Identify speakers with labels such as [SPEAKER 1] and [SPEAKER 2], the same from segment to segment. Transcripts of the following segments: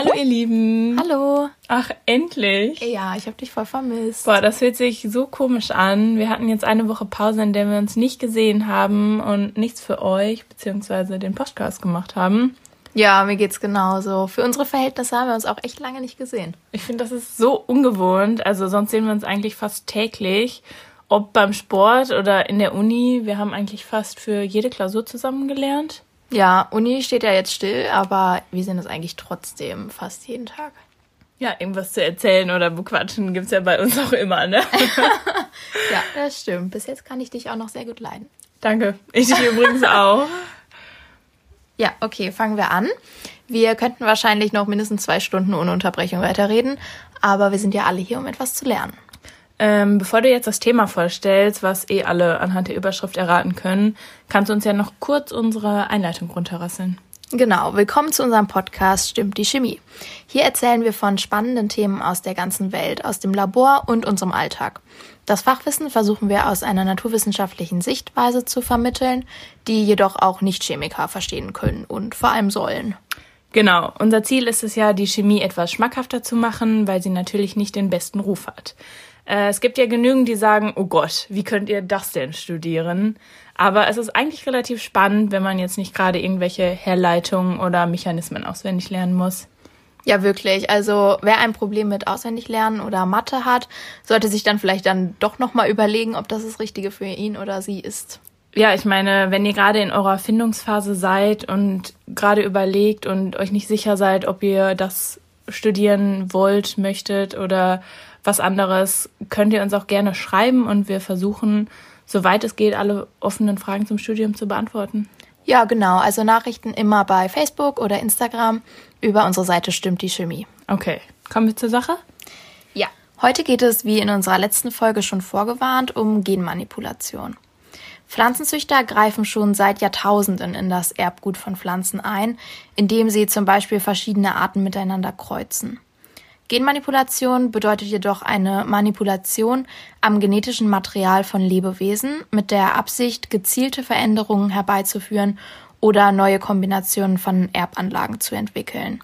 [SPEAKER 1] Hallo ihr Lieben.
[SPEAKER 2] Hallo.
[SPEAKER 1] Ach, endlich.
[SPEAKER 2] Ja, ich habe dich voll vermisst.
[SPEAKER 1] Boah, das fühlt sich so komisch an. Wir hatten jetzt eine Woche Pause, in der wir uns nicht gesehen haben und nichts für euch beziehungsweise den Podcast gemacht haben.
[SPEAKER 2] Ja, mir geht's genauso. Für unsere Verhältnisse haben wir uns auch echt lange nicht gesehen.
[SPEAKER 1] Ich finde, das ist so ungewohnt. Also sonst sehen wir uns eigentlich fast täglich. Ob beim Sport oder in der Uni. Wir haben eigentlich fast für jede Klausur zusammen gelernt.
[SPEAKER 2] Ja, Uni steht ja jetzt still, aber wir sehen uns eigentlich trotzdem fast jeden Tag.
[SPEAKER 1] Ja, irgendwas zu erzählen oder bequatschen gibt's ja bei uns auch immer, ne?
[SPEAKER 2] ja, das stimmt. Bis jetzt kann ich dich auch noch sehr gut leiden.
[SPEAKER 1] Danke. Ich dich übrigens auch.
[SPEAKER 2] Ja, okay, fangen wir an. Wir könnten wahrscheinlich noch mindestens zwei Stunden ohne Unterbrechung weiterreden, aber wir sind ja alle hier, um etwas zu lernen.
[SPEAKER 1] Ähm, bevor du jetzt das Thema vorstellst, was eh alle anhand der Überschrift erraten können, kannst du uns ja noch kurz unsere Einleitung runterrasseln.
[SPEAKER 2] Genau, willkommen zu unserem Podcast Stimmt die Chemie. Hier erzählen wir von spannenden Themen aus der ganzen Welt, aus dem Labor und unserem Alltag. Das Fachwissen versuchen wir aus einer naturwissenschaftlichen Sichtweise zu vermitteln, die jedoch auch Nicht-Chemiker verstehen können und vor allem sollen.
[SPEAKER 1] Genau, unser Ziel ist es ja, die Chemie etwas schmackhafter zu machen, weil sie natürlich nicht den besten Ruf hat. Äh, es gibt ja genügend, die sagen, oh Gott, wie könnt ihr das denn studieren? Aber es ist eigentlich relativ spannend, wenn man jetzt nicht gerade irgendwelche Herleitungen oder Mechanismen auswendig lernen muss.
[SPEAKER 2] Ja, wirklich. Also wer ein Problem mit Auswendiglernen oder Mathe hat, sollte sich dann vielleicht dann doch nochmal überlegen, ob das das Richtige für ihn oder sie ist.
[SPEAKER 1] Ja, ich meine, wenn ihr gerade in eurer Findungsphase seid und gerade überlegt und euch nicht sicher seid, ob ihr das studieren wollt, möchtet oder was anderes, könnt ihr uns auch gerne schreiben und wir versuchen, soweit es geht, alle offenen Fragen zum Studium zu beantworten.
[SPEAKER 2] Ja, genau. Also Nachrichten immer bei Facebook oder Instagram. Über unsere Seite stimmt die Chemie.
[SPEAKER 1] Okay, kommen wir zur Sache?
[SPEAKER 2] Ja. Heute geht es, wie in unserer letzten Folge schon vorgewarnt, um Genmanipulation. Pflanzenzüchter greifen schon seit Jahrtausenden in das Erbgut von Pflanzen ein, indem sie zum Beispiel verschiedene Arten miteinander kreuzen. Genmanipulation bedeutet jedoch eine Manipulation am genetischen Material von Lebewesen mit der Absicht, gezielte Veränderungen herbeizuführen oder neue Kombinationen von Erbanlagen zu entwickeln.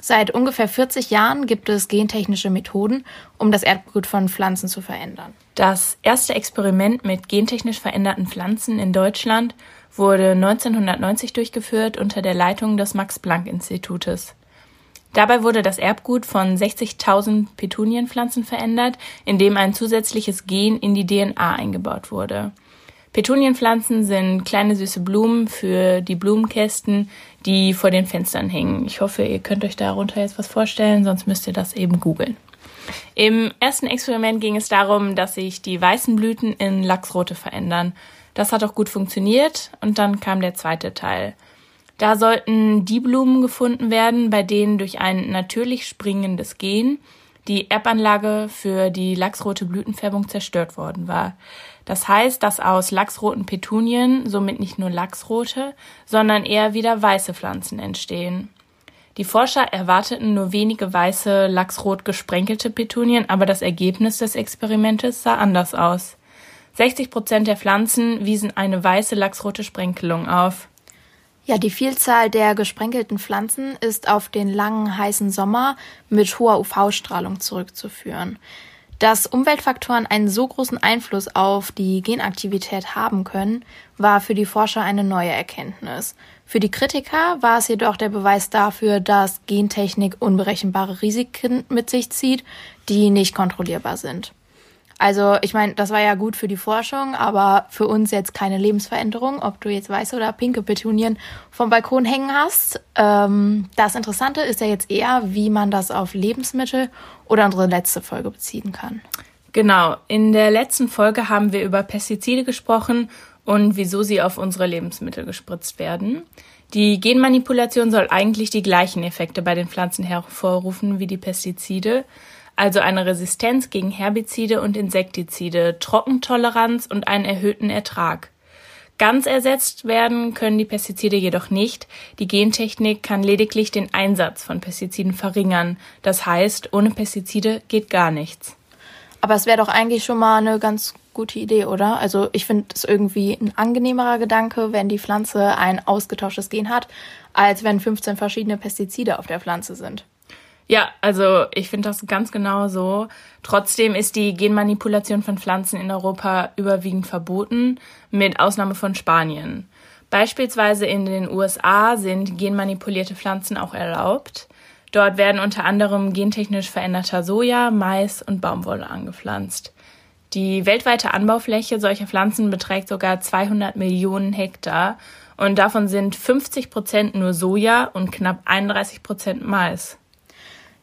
[SPEAKER 2] Seit ungefähr 40 Jahren gibt es gentechnische Methoden, um das Erbgut von Pflanzen zu verändern.
[SPEAKER 1] Das erste Experiment mit gentechnisch veränderten Pflanzen in Deutschland wurde 1990 durchgeführt unter der Leitung des Max-Planck-Institutes. Dabei wurde das Erbgut von 60.000 Petunienpflanzen verändert, indem ein zusätzliches Gen in die DNA eingebaut wurde. Petunienpflanzen sind kleine süße Blumen für die Blumenkästen, die vor den Fenstern hängen. Ich hoffe, ihr könnt euch darunter jetzt was vorstellen, sonst müsst ihr das eben googeln. Im ersten Experiment ging es darum, dass sich die weißen Blüten in Lachsrote verändern. Das hat auch gut funktioniert und dann kam der zweite Teil. Da sollten die Blumen gefunden werden, bei denen durch ein natürlich springendes Gen die Erbanlage für die lachsrote Blütenfärbung zerstört worden war. Das heißt, dass aus lachsroten Petunien somit nicht nur lachsrote, sondern eher wieder weiße Pflanzen entstehen. Die Forscher erwarteten nur wenige weiße, lachsrot gesprenkelte Petunien, aber das Ergebnis des Experimentes sah anders aus. 60 Prozent der Pflanzen wiesen eine weiße lachsrote Sprenkelung auf.
[SPEAKER 2] Ja, die Vielzahl der gesprenkelten Pflanzen ist auf den langen, heißen Sommer mit hoher UV-Strahlung zurückzuführen. Dass Umweltfaktoren einen so großen Einfluss auf die Genaktivität haben können, war für die Forscher eine neue Erkenntnis. Für die Kritiker war es jedoch der Beweis dafür, dass Gentechnik unberechenbare Risiken mit sich zieht, die nicht kontrollierbar sind. Also ich meine, das war ja gut für die Forschung, aber für uns jetzt keine Lebensveränderung, ob du jetzt weiße oder pinke Petunien vom Balkon hängen hast. Ähm, das Interessante ist ja jetzt eher, wie man das auf Lebensmittel oder unsere letzte Folge beziehen kann.
[SPEAKER 1] Genau, in der letzten Folge haben wir über Pestizide gesprochen und wieso sie auf unsere Lebensmittel gespritzt werden. Die Genmanipulation soll eigentlich die gleichen Effekte bei den Pflanzen hervorrufen wie die Pestizide also eine Resistenz gegen Herbizide und Insektizide, Trockentoleranz und einen erhöhten Ertrag. Ganz ersetzt werden können die Pestizide jedoch nicht. Die Gentechnik kann lediglich den Einsatz von Pestiziden verringern. Das heißt, ohne Pestizide geht gar nichts.
[SPEAKER 2] Aber es wäre doch eigentlich schon mal eine ganz gute Idee, oder? Also ich finde es irgendwie ein angenehmerer Gedanke, wenn die Pflanze ein ausgetauschtes Gen hat, als wenn 15 verschiedene Pestizide auf der Pflanze sind.
[SPEAKER 1] Ja, also ich finde das ganz genau so. Trotzdem ist die Genmanipulation von Pflanzen in Europa überwiegend verboten, mit Ausnahme von Spanien. Beispielsweise in den USA sind genmanipulierte Pflanzen auch erlaubt. Dort werden unter anderem gentechnisch veränderter Soja, Mais und Baumwolle angepflanzt. Die weltweite Anbaufläche solcher Pflanzen beträgt sogar 200 Millionen Hektar und davon sind 50 Prozent nur Soja und knapp 31 Prozent Mais.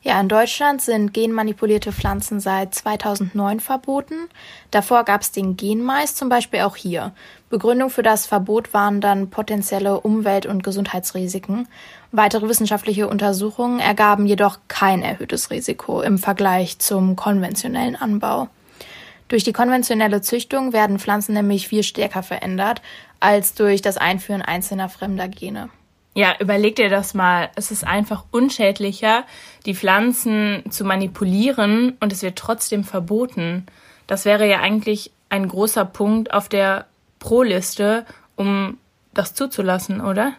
[SPEAKER 2] Ja, in Deutschland sind genmanipulierte Pflanzen seit 2009 verboten. Davor gab es den Genmais zum Beispiel auch hier. Begründung für das Verbot waren dann potenzielle Umwelt- und Gesundheitsrisiken. Weitere wissenschaftliche Untersuchungen ergaben jedoch kein erhöhtes Risiko im Vergleich zum konventionellen Anbau. Durch die konventionelle Züchtung werden Pflanzen nämlich viel stärker verändert als durch das Einführen einzelner fremder Gene.
[SPEAKER 1] Ja, überleg dir das mal. Es ist einfach unschädlicher, die Pflanzen zu manipulieren und es wird trotzdem verboten. Das wäre ja eigentlich ein großer Punkt auf der Pro-Liste, um das zuzulassen, oder?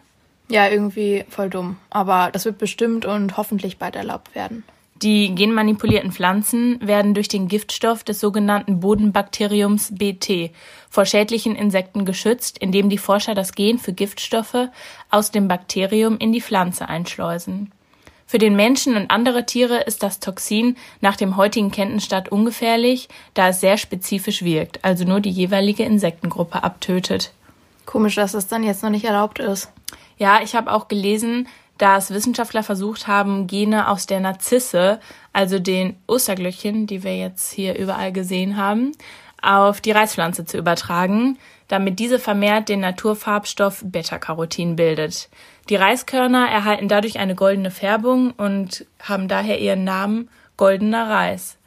[SPEAKER 2] Ja, irgendwie voll dumm. Aber das wird bestimmt und hoffentlich bald erlaubt werden.
[SPEAKER 1] Die genmanipulierten Pflanzen werden durch den Giftstoff des sogenannten Bodenbakteriums BT vor schädlichen Insekten geschützt, indem die Forscher das Gen für Giftstoffe aus dem Bakterium in die Pflanze einschleusen. Für den Menschen und andere Tiere ist das Toxin nach dem heutigen Kenntnisstand ungefährlich, da es sehr spezifisch wirkt, also nur die jeweilige Insektengruppe abtötet.
[SPEAKER 2] Komisch, dass es dann jetzt noch nicht erlaubt ist.
[SPEAKER 1] Ja, ich habe auch gelesen, dass Wissenschaftler versucht haben, Gene aus der Narzisse, also den Osterglöckchen, die wir jetzt hier überall gesehen haben, auf die Reispflanze zu übertragen, damit diese vermehrt den Naturfarbstoff Beta-Carotin bildet. Die Reiskörner erhalten dadurch eine goldene Färbung und haben daher ihren Namen goldener Reis.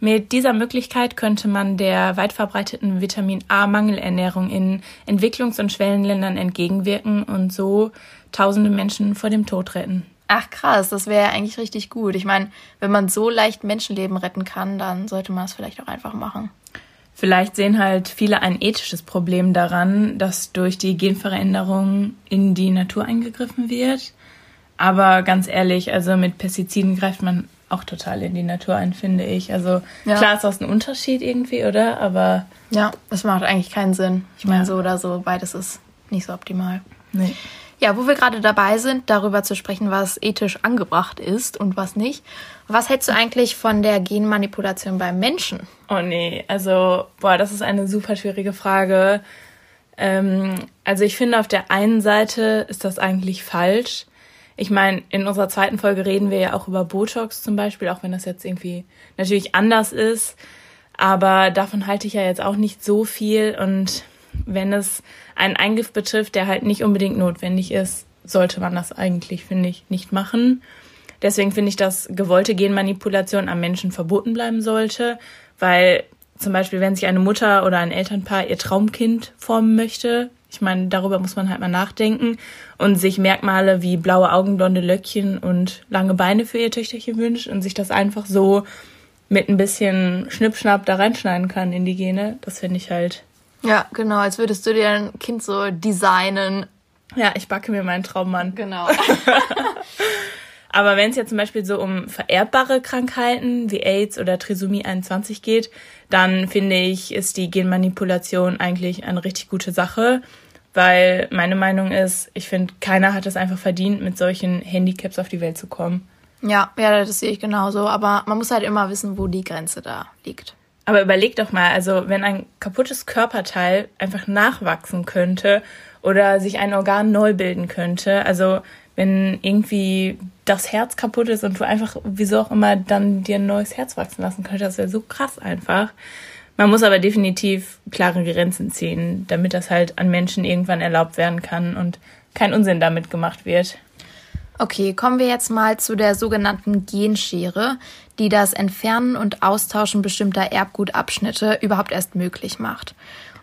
[SPEAKER 1] Mit dieser Möglichkeit könnte man der weit verbreiteten Vitamin A-Mangelernährung in Entwicklungs- und Schwellenländern entgegenwirken und so tausende Menschen vor dem Tod retten.
[SPEAKER 2] Ach krass, das wäre eigentlich richtig gut. Ich meine, wenn man so leicht Menschenleben retten kann, dann sollte man es vielleicht auch einfach machen.
[SPEAKER 1] Vielleicht sehen halt viele ein ethisches Problem daran, dass durch die Genveränderung in die Natur eingegriffen wird. Aber ganz ehrlich, also mit Pestiziden greift man auch total in die Natur ein, finde ich. Also ja. klar ist das ein Unterschied irgendwie, oder? Aber
[SPEAKER 2] ja, das macht eigentlich keinen Sinn. Ich meine, ja. so oder so, beides ist nicht so optimal. Nee. Ja, wo wir gerade dabei sind, darüber zu sprechen, was ethisch angebracht ist und was nicht. Was hältst du eigentlich von der Genmanipulation beim Menschen?
[SPEAKER 1] Oh nee, also, boah, das ist eine super schwierige Frage. Ähm, also ich finde, auf der einen Seite ist das eigentlich falsch. Ich meine, in unserer zweiten Folge reden wir ja auch über Botox zum Beispiel, auch wenn das jetzt irgendwie natürlich anders ist. Aber davon halte ich ja jetzt auch nicht so viel. Und wenn es einen Eingriff betrifft, der halt nicht unbedingt notwendig ist, sollte man das eigentlich, finde ich, nicht machen. Deswegen finde ich, dass gewollte Genmanipulation am Menschen verboten bleiben sollte, weil zum Beispiel, wenn sich eine Mutter oder ein Elternpaar ihr Traumkind formen möchte, ich meine, darüber muss man halt mal nachdenken und sich Merkmale wie blaue Augen, blonde Löckchen und lange Beine für ihr Töchterchen wünscht und sich das einfach so mit ein bisschen Schnippschnapp da reinschneiden kann in die Gene. Das finde ich halt
[SPEAKER 2] ja, genau, als würdest du dir ein Kind so designen.
[SPEAKER 1] Ja, ich backe mir meinen Traummann. Genau. Aber wenn es jetzt zum Beispiel so um vererbbare Krankheiten wie AIDS oder Trisomie 21 geht, dann finde ich, ist die Genmanipulation eigentlich eine richtig gute Sache, weil meine Meinung ist, ich finde, keiner hat es einfach verdient, mit solchen Handicaps auf die Welt zu kommen.
[SPEAKER 2] Ja, ja, das sehe ich genauso. Aber man muss halt immer wissen, wo die Grenze da liegt.
[SPEAKER 1] Aber überleg doch mal, also wenn ein kaputtes Körperteil einfach nachwachsen könnte oder sich ein Organ neu bilden könnte, also wenn irgendwie das Herz kaputt ist und du einfach, wieso auch immer, dann dir ein neues Herz wachsen lassen könntest, das wäre so krass einfach. Man muss aber definitiv klare Grenzen ziehen, damit das halt an Menschen irgendwann erlaubt werden kann und kein Unsinn damit gemacht wird.
[SPEAKER 2] Okay, kommen wir jetzt mal zu der sogenannten Genschere, die das Entfernen und Austauschen bestimmter Erbgutabschnitte überhaupt erst möglich macht.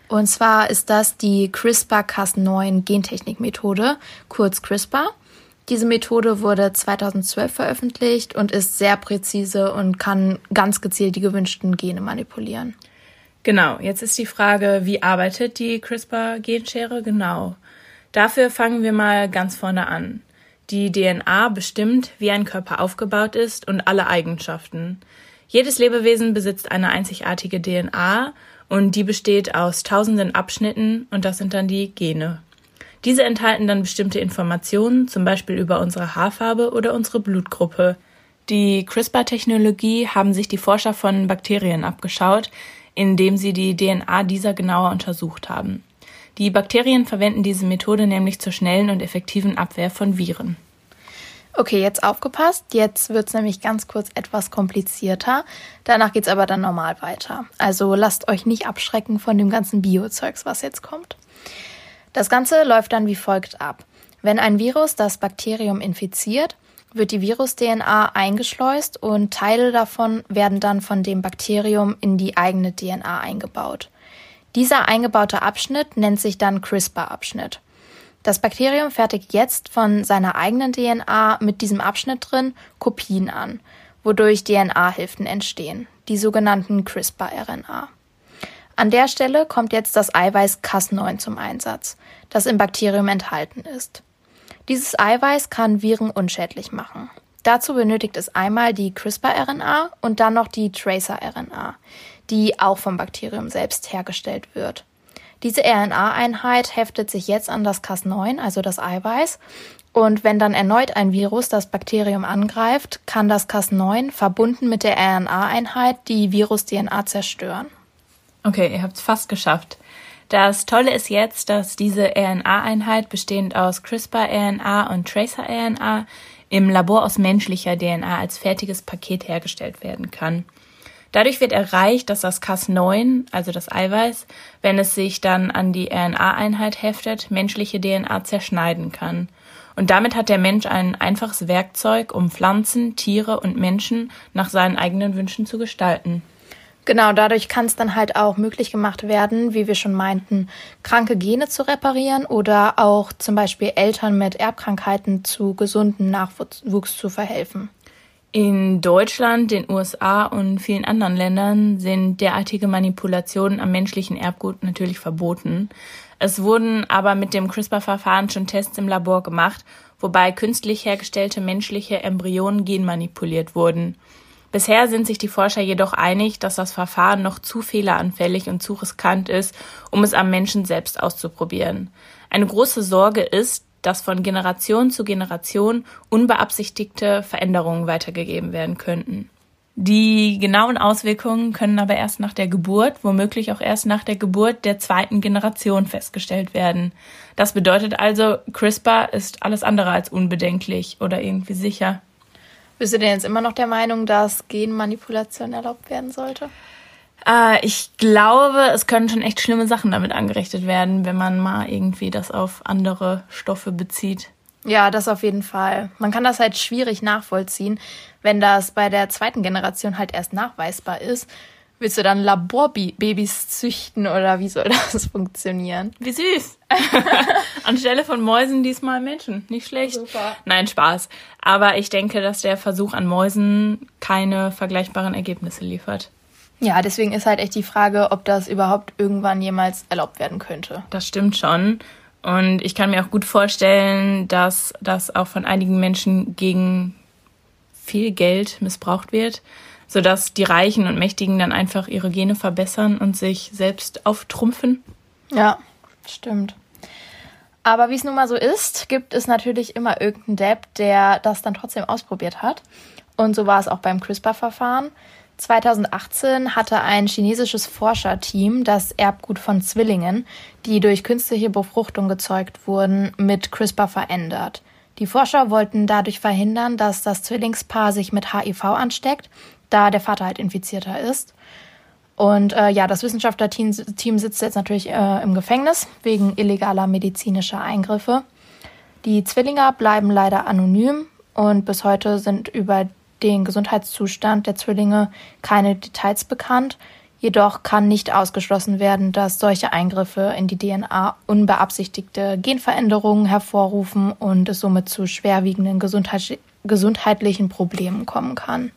[SPEAKER 2] Und zwar ist das die CRISPR-Cas9 Gentechnik-Methode, kurz CRISPR. Diese Methode wurde 2012 veröffentlicht und ist sehr präzise und kann ganz gezielt die gewünschten Gene manipulieren.
[SPEAKER 1] Genau, jetzt ist die Frage, wie arbeitet die CRISPR-Genschere genau? Dafür fangen wir mal ganz vorne an. Die DNA bestimmt, wie ein Körper aufgebaut ist und alle Eigenschaften. Jedes Lebewesen besitzt eine einzigartige DNA und die besteht aus tausenden Abschnitten und das sind dann die Gene. Diese enthalten dann bestimmte Informationen, zum Beispiel über unsere Haarfarbe oder unsere Blutgruppe. Die CRISPR-Technologie haben sich die Forscher von Bakterien abgeschaut, indem sie die DNA dieser genauer untersucht haben. Die Bakterien verwenden diese Methode nämlich zur schnellen und effektiven Abwehr von Viren.
[SPEAKER 2] Okay, jetzt aufgepasst. Jetzt wird's nämlich ganz kurz etwas komplizierter. Danach geht's aber dann normal weiter. Also lasst euch nicht abschrecken von dem ganzen Biozeugs, was jetzt kommt. Das Ganze läuft dann wie folgt ab. Wenn ein Virus das Bakterium infiziert, wird die Virus-DNA eingeschleust und Teile davon werden dann von dem Bakterium in die eigene DNA eingebaut. Dieser eingebaute Abschnitt nennt sich dann CRISPR-Abschnitt. Das Bakterium fertigt jetzt von seiner eigenen DNA mit diesem Abschnitt drin Kopien an, wodurch DNA-Hilfen entstehen, die sogenannten CRISPR-RNA. An der Stelle kommt jetzt das Eiweiß Cas9 zum Einsatz, das im Bakterium enthalten ist. Dieses Eiweiß kann Viren unschädlich machen. Dazu benötigt es einmal die CRISPR-RNA und dann noch die Tracer-RNA, die auch vom Bakterium selbst hergestellt wird. Diese RNA-Einheit heftet sich jetzt an das Cas9, also das Eiweiß, und wenn dann erneut ein Virus das Bakterium angreift, kann das Cas9 verbunden mit der RNA-Einheit die Virus-DNA zerstören.
[SPEAKER 1] Okay, ihr habt es fast geschafft. Das Tolle ist jetzt, dass diese RNA-Einheit bestehend aus CRISPR-RNA und Tracer-RNA im Labor aus menschlicher DNA als fertiges Paket hergestellt werden kann. Dadurch wird erreicht, dass das Cas9, also das Eiweiß, wenn es sich dann an die RNA-Einheit heftet, menschliche DNA zerschneiden kann. Und damit hat der Mensch ein einfaches Werkzeug, um Pflanzen, Tiere und Menschen nach seinen eigenen Wünschen zu gestalten.
[SPEAKER 2] Genau, dadurch kann es dann halt auch möglich gemacht werden, wie wir schon meinten, kranke Gene zu reparieren oder auch zum Beispiel Eltern mit Erbkrankheiten zu gesunden Nachwuchs zu verhelfen.
[SPEAKER 1] In Deutschland, den USA und vielen anderen Ländern sind derartige Manipulationen am menschlichen Erbgut natürlich verboten. Es wurden aber mit dem CRISPR-Verfahren schon Tests im Labor gemacht, wobei künstlich hergestellte menschliche Embryonen genmanipuliert wurden. Bisher sind sich die Forscher jedoch einig, dass das Verfahren noch zu fehleranfällig und zu riskant ist, um es am Menschen selbst auszuprobieren. Eine große Sorge ist, dass von Generation zu Generation unbeabsichtigte Veränderungen weitergegeben werden könnten. Die genauen Auswirkungen können aber erst nach der Geburt, womöglich auch erst nach der Geburt der zweiten Generation festgestellt werden. Das bedeutet also, CRISPR ist alles andere als unbedenklich oder irgendwie sicher.
[SPEAKER 2] Bist du denn jetzt immer noch der Meinung, dass Genmanipulation erlaubt werden sollte?
[SPEAKER 1] Äh, ich glaube, es können schon echt schlimme Sachen damit angerichtet werden, wenn man mal irgendwie das auf andere Stoffe bezieht.
[SPEAKER 2] Ja, das auf jeden Fall. Man kann das halt schwierig nachvollziehen, wenn das bei der zweiten Generation halt erst nachweisbar ist. Willst du dann Laborbabys züchten oder wie soll das funktionieren?
[SPEAKER 1] Wie süß. Anstelle von Mäusen diesmal Menschen. Nicht schlecht. Super. Nein, Spaß. Aber ich denke, dass der Versuch an Mäusen keine vergleichbaren Ergebnisse liefert.
[SPEAKER 2] Ja, deswegen ist halt echt die Frage, ob das überhaupt irgendwann jemals erlaubt werden könnte.
[SPEAKER 1] Das stimmt schon. Und ich kann mir auch gut vorstellen, dass das auch von einigen Menschen gegen viel Geld missbraucht wird, sodass die Reichen und Mächtigen dann einfach ihre Gene verbessern und sich selbst auftrumpfen.
[SPEAKER 2] Ja, stimmt. Aber wie es nun mal so ist, gibt es natürlich immer irgendeinen Depp, der das dann trotzdem ausprobiert hat. Und so war es auch beim CRISPR-Verfahren. 2018 hatte ein chinesisches Forscherteam das Erbgut von Zwillingen, die durch künstliche Befruchtung gezeugt wurden, mit CRISPR verändert. Die Forscher wollten dadurch verhindern, dass das Zwillingspaar sich mit HIV ansteckt, da der Vater halt infizierter ist. Und äh, ja, das Wissenschaftlerteam Team sitzt jetzt natürlich äh, im Gefängnis wegen illegaler medizinischer Eingriffe. Die Zwillinge bleiben leider anonym und bis heute sind über den Gesundheitszustand der Zwillinge keine Details bekannt. Jedoch kann nicht ausgeschlossen werden, dass solche Eingriffe in die DNA unbeabsichtigte Genveränderungen hervorrufen und es somit zu schwerwiegenden gesundheitlichen Problemen kommen kann.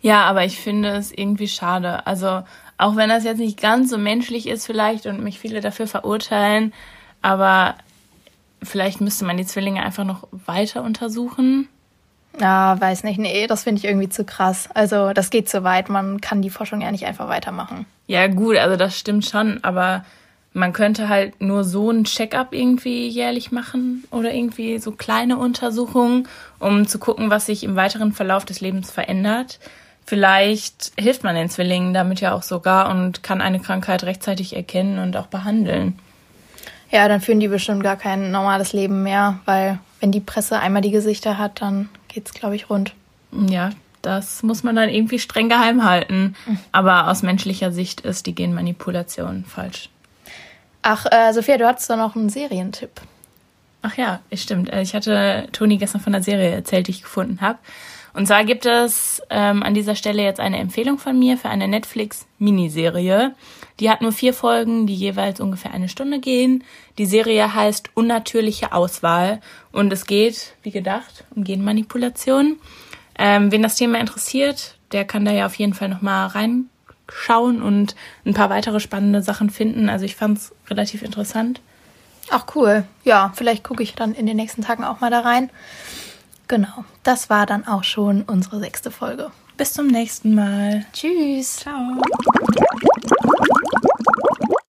[SPEAKER 1] Ja, aber ich finde es irgendwie schade. Also auch wenn das jetzt nicht ganz so menschlich ist vielleicht und mich viele dafür verurteilen, aber vielleicht müsste man die Zwillinge einfach noch weiter untersuchen.
[SPEAKER 2] Ja, weiß nicht. Nee, das finde ich irgendwie zu krass. Also, das geht zu weit. Man kann die Forschung ja nicht einfach weitermachen.
[SPEAKER 1] Ja, gut, also das stimmt schon, aber man könnte halt nur so ein Check-up irgendwie jährlich machen oder irgendwie so kleine Untersuchungen, um zu gucken, was sich im weiteren Verlauf des Lebens verändert. Vielleicht hilft man den Zwillingen damit ja auch sogar und kann eine Krankheit rechtzeitig erkennen und auch behandeln.
[SPEAKER 2] Ja, dann führen die bestimmt gar kein normales Leben mehr, weil wenn die Presse einmal die Gesichter hat, dann geht's, glaube ich, rund.
[SPEAKER 1] Ja, das muss man dann irgendwie streng geheim halten. Aber aus menschlicher Sicht ist die Genmanipulation falsch.
[SPEAKER 2] Ach, äh, Sophia, du hattest da noch einen Serientipp.
[SPEAKER 1] Ach ja, stimmt. Äh, Ich hatte Toni gestern von der Serie erzählt, die ich gefunden habe. Und zwar gibt es ähm, an dieser Stelle jetzt eine Empfehlung von mir für eine Netflix-Miniserie. Die hat nur vier Folgen, die jeweils ungefähr eine Stunde gehen. Die Serie heißt Unnatürliche Auswahl und es geht, wie gedacht, um Genmanipulation. Ähm, wen das Thema interessiert, der kann da ja auf jeden Fall nochmal reinschauen und ein paar weitere spannende Sachen finden. Also ich fand es relativ interessant.
[SPEAKER 2] Ach, cool. Ja, vielleicht gucke ich dann in den nächsten Tagen auch mal da rein. Genau, das war dann auch schon unsere sechste Folge.
[SPEAKER 1] Bis zum nächsten Mal.
[SPEAKER 2] Tschüss.
[SPEAKER 1] Ciao.